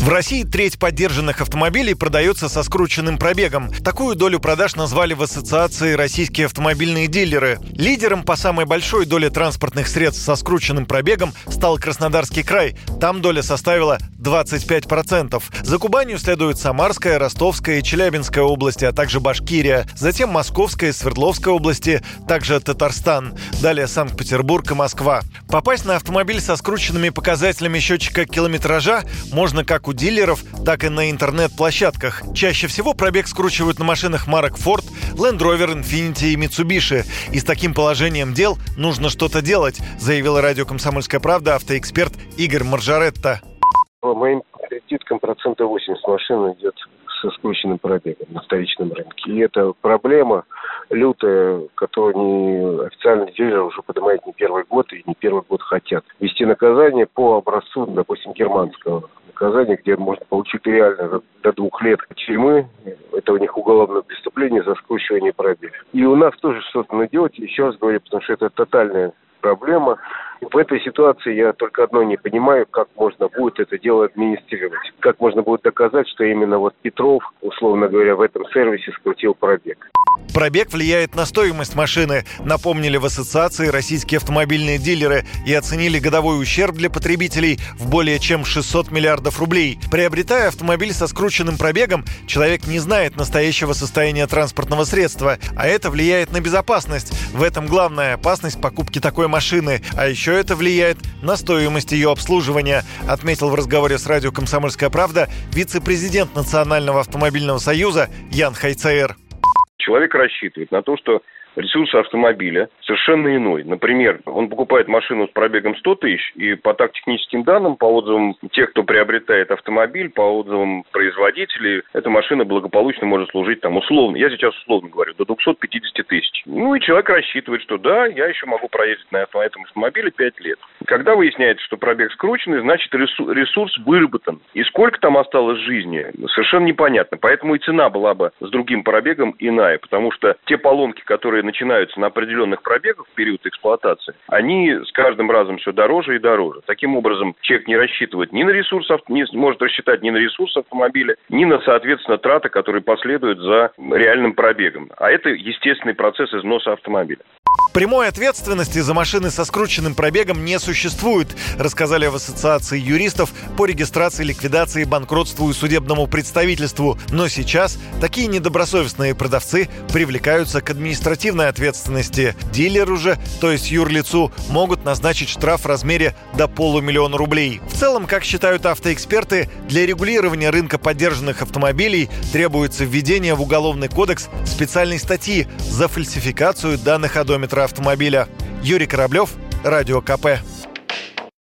В России треть поддержанных автомобилей продается со скрученным пробегом. Такую долю продаж назвали в Ассоциации российские автомобильные дилеры. Лидером по самой большой доле транспортных средств со скрученным пробегом стал Краснодарский край. Там доля составила 25%. За Кубанью следуют Самарская, Ростовская и Челябинская области, а также Башкирия. Затем Московская и Свердловская области, также Татарстан. Далее Санкт-Петербург и Москва. Попасть на автомобиль со скрученными показателями счетчика километража можно как у дилеров, так и на интернет-площадках. Чаще всего пробег скручивают на машинах марок Ford, Land Rover, Infiniti и Mitsubishi. И с таким положением дел нужно что-то делать, заявил радио «Комсомольская правда» автоэксперт Игорь Маржаретта. По моим кредиткам процентов 80 машин идет со скрученным пробегом на вторичном рынке. И это проблема лютая, которую не официальный дилер уже поднимает не первый год и не первый год хотят. Вести наказание по образцу, допустим, германского наказания, где можно получить реально до двух лет тюрьмы. Это у них уголовное преступление за скручивание пробега. И у нас тоже что-то надо делать, еще раз говорю, потому что это тотальная проблема. В этой ситуации я только одно не понимаю, как можно будет это дело администрировать. Как можно будет доказать, что именно вот Петров, условно говоря, в этом сервисе скрутил пробег. Пробег влияет на стоимость машины, напомнили в ассоциации российские автомобильные дилеры и оценили годовой ущерб для потребителей в более чем 600 миллиардов рублей. Приобретая автомобиль со скрученным пробегом, человек не знает настоящего состояния транспортного средства, а это влияет на безопасность. В этом главная опасность покупки такой машины, а еще это влияет на стоимость ее обслуживания, отметил в разговоре с радио «Комсомольская правда» вице-президент Национального автомобильного союза Ян Хайцаер. Человек рассчитывает на то, что ресурс автомобиля совершенно иной. Например, он покупает машину с пробегом 100 тысяч, и по так данным, по отзывам тех, кто приобретает автомобиль, по отзывам производителей, эта машина благополучно может служить там условно, я сейчас условно говорю, до 250 тысяч. Ну и человек рассчитывает, что да, я еще могу проездить на этом автомобиле 5 лет. Когда выясняется, что пробег скрученный, значит ресурс выработан. И сколько там осталось жизни, совершенно непонятно. Поэтому и цена была бы с другим пробегом иная, потому что те поломки, которые которые начинаются на определенных пробегах в период эксплуатации, они с каждым разом все дороже и дороже. Таким образом, человек не рассчитывает ни на ресурс, не может рассчитать ни на ресурс автомобиля, ни на, соответственно, траты, которые последуют за реальным пробегом. А это естественный процесс износа автомобиля. Прямой ответственности за машины со скрученным пробегом не существует, рассказали в Ассоциации юристов по регистрации, ликвидации, банкротству и судебному представительству. Но сейчас такие недобросовестные продавцы привлекаются к административной ответственности. Дилеру же, то есть юрлицу, могут назначить штраф в размере до полумиллиона рублей. В целом, как считают автоэксперты, для регулирования рынка поддержанных автомобилей требуется введение в Уголовный кодекс специальной статьи за фальсификацию данных одометра автомобиля. Юрий Кораблев, Радио КП.